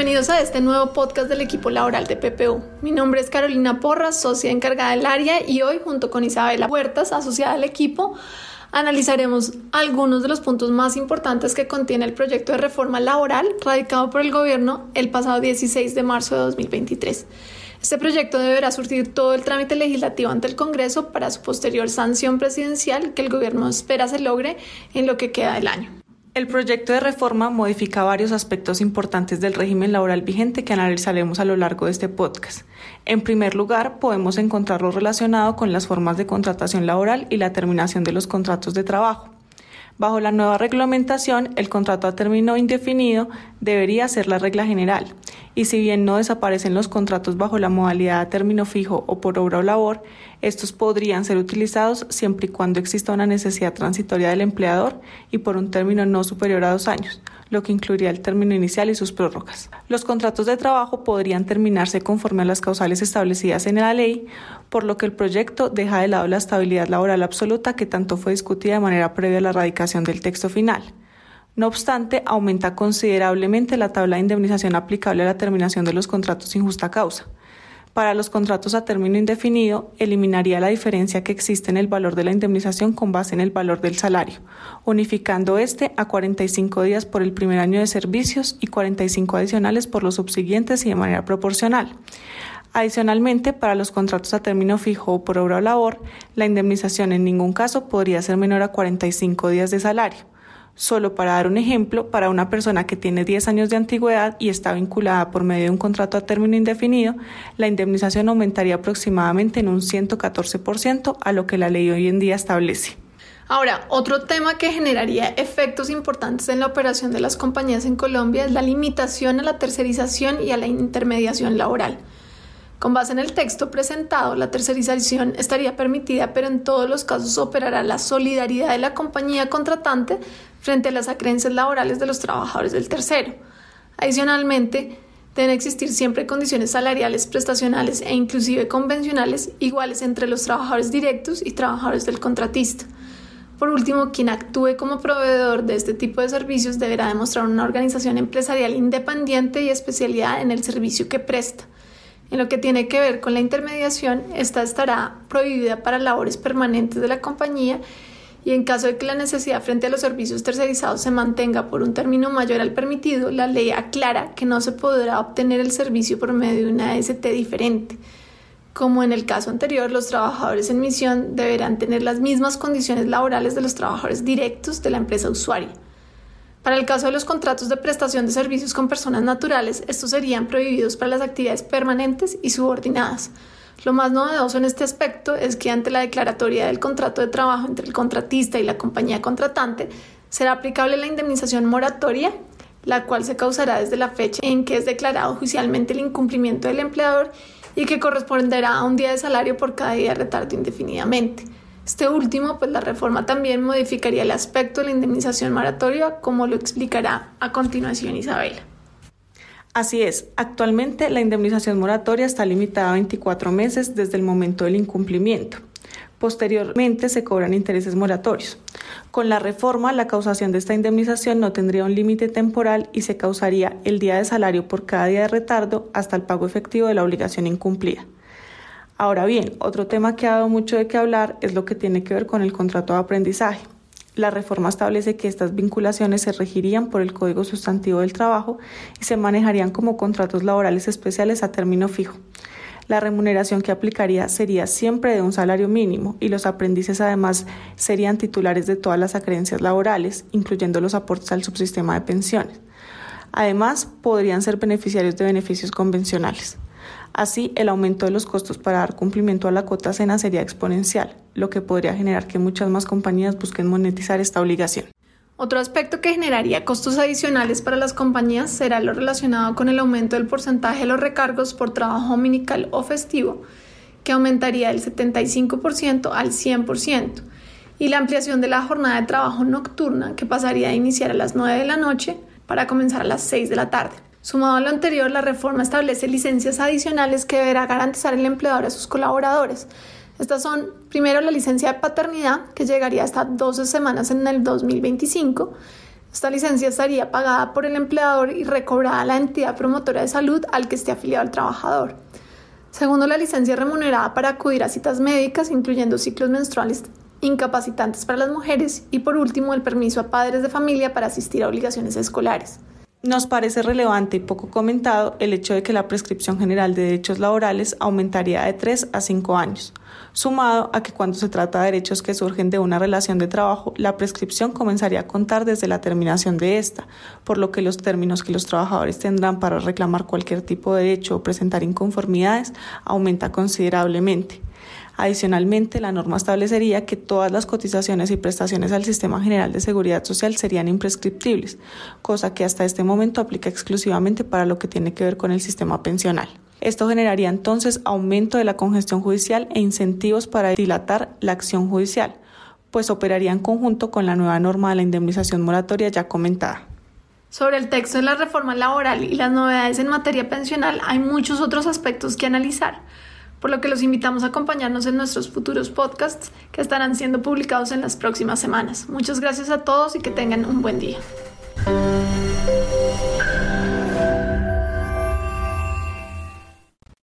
Bienvenidos a este nuevo podcast del equipo laboral de PPU. Mi nombre es Carolina Porras, socia encargada del área y hoy junto con Isabela Huertas, asociada al equipo, analizaremos algunos de los puntos más importantes que contiene el proyecto de reforma laboral radicado por el gobierno el pasado 16 de marzo de 2023. Este proyecto deberá surtir todo el trámite legislativo ante el Congreso para su posterior sanción presidencial que el gobierno espera se logre en lo que queda del año. El proyecto de reforma modifica varios aspectos importantes del régimen laboral vigente que analizaremos a lo largo de este podcast. En primer lugar, podemos encontrarlo relacionado con las formas de contratación laboral y la terminación de los contratos de trabajo. Bajo la nueva reglamentación, el contrato a término indefinido debería ser la regla general, y si bien no desaparecen los contratos bajo la modalidad a término fijo o por obra o labor, estos podrían ser utilizados siempre y cuando exista una necesidad transitoria del empleador y por un término no superior a dos años, lo que incluiría el término inicial y sus prórrogas. Los contratos de trabajo podrían terminarse conforme a las causales establecidas en la ley, por lo que el proyecto deja de lado la estabilidad laboral absoluta que tanto fue discutida de manera previa a la radicación del texto final. No obstante, aumenta considerablemente la tabla de indemnización aplicable a la terminación de los contratos sin justa causa. Para los contratos a término indefinido, eliminaría la diferencia que existe en el valor de la indemnización con base en el valor del salario, unificando este a 45 días por el primer año de servicios y 45 adicionales por los subsiguientes y de manera proporcional. Adicionalmente, para los contratos a término fijo o por obra o labor, la indemnización en ningún caso podría ser menor a 45 días de salario. Solo para dar un ejemplo, para una persona que tiene 10 años de antigüedad y está vinculada por medio de un contrato a término indefinido, la indemnización aumentaría aproximadamente en un 114% a lo que la ley hoy en día establece. Ahora, otro tema que generaría efectos importantes en la operación de las compañías en Colombia es la limitación a la tercerización y a la intermediación laboral. Con base en el texto presentado, la tercerización estaría permitida, pero en todos los casos operará la solidaridad de la compañía contratante frente a las acreencias laborales de los trabajadores del tercero. Adicionalmente, deben existir siempre condiciones salariales, prestacionales e inclusive convencionales iguales entre los trabajadores directos y trabajadores del contratista. Por último, quien actúe como proveedor de este tipo de servicios deberá demostrar una organización empresarial independiente y especialidad en el servicio que presta. En lo que tiene que ver con la intermediación, esta estará prohibida para labores permanentes de la compañía y en caso de que la necesidad frente a los servicios tercerizados se mantenga por un término mayor al permitido, la ley aclara que no se podrá obtener el servicio por medio de una ST diferente. Como en el caso anterior, los trabajadores en misión deberán tener las mismas condiciones laborales de los trabajadores directos de la empresa usuaria. Para el caso de los contratos de prestación de servicios con personas naturales, estos serían prohibidos para las actividades permanentes y subordinadas. Lo más novedoso en este aspecto es que ante la declaratoria del contrato de trabajo entre el contratista y la compañía contratante, será aplicable la indemnización moratoria, la cual se causará desde la fecha en que es declarado judicialmente el incumplimiento del empleador y que corresponderá a un día de salario por cada día de retardo indefinidamente. Este último, pues la reforma también modificaría el aspecto de la indemnización moratoria, como lo explicará a continuación Isabela. Así es, actualmente la indemnización moratoria está limitada a 24 meses desde el momento del incumplimiento. Posteriormente se cobran intereses moratorios. Con la reforma, la causación de esta indemnización no tendría un límite temporal y se causaría el día de salario por cada día de retardo hasta el pago efectivo de la obligación incumplida. Ahora bien, otro tema que ha dado mucho de qué hablar es lo que tiene que ver con el contrato de aprendizaje. La reforma establece que estas vinculaciones se regirían por el Código Sustantivo del Trabajo y se manejarían como contratos laborales especiales a término fijo. La remuneración que aplicaría sería siempre de un salario mínimo y los aprendices además serían titulares de todas las acreencias laborales, incluyendo los aportes al subsistema de pensiones. Además, podrían ser beneficiarios de beneficios convencionales. Así, el aumento de los costos para dar cumplimiento a la cuota cena sería exponencial, lo que podría generar que muchas más compañías busquen monetizar esta obligación. Otro aspecto que generaría costos adicionales para las compañías será lo relacionado con el aumento del porcentaje de los recargos por trabajo dominical o festivo, que aumentaría del 75% al 100%, y la ampliación de la jornada de trabajo nocturna, que pasaría a iniciar a las 9 de la noche para comenzar a las 6 de la tarde. Sumado a lo anterior, la reforma establece licencias adicionales que deberá garantizar el empleador a sus colaboradores. Estas son, primero, la licencia de paternidad, que llegaría hasta 12 semanas en el 2025. Esta licencia estaría pagada por el empleador y recobrada a la entidad promotora de salud al que esté afiliado el trabajador. Segundo, la licencia remunerada para acudir a citas médicas, incluyendo ciclos menstruales incapacitantes para las mujeres. Y por último, el permiso a padres de familia para asistir a obligaciones escolares. Nos parece relevante y poco comentado el hecho de que la prescripción general de derechos laborales aumentaría de 3 a 5 años, sumado a que cuando se trata de derechos que surgen de una relación de trabajo, la prescripción comenzaría a contar desde la terminación de esta, por lo que los términos que los trabajadores tendrán para reclamar cualquier tipo de derecho o presentar inconformidades aumenta considerablemente. Adicionalmente, la norma establecería que todas las cotizaciones y prestaciones al Sistema General de Seguridad Social serían imprescriptibles, cosa que hasta este momento aplica exclusivamente para lo que tiene que ver con el sistema pensional. Esto generaría entonces aumento de la congestión judicial e incentivos para dilatar la acción judicial, pues operaría en conjunto con la nueva norma de la indemnización moratoria ya comentada. Sobre el texto de la reforma laboral y las novedades en materia pensional hay muchos otros aspectos que analizar por lo que los invitamos a acompañarnos en nuestros futuros podcasts que estarán siendo publicados en las próximas semanas. Muchas gracias a todos y que tengan un buen día.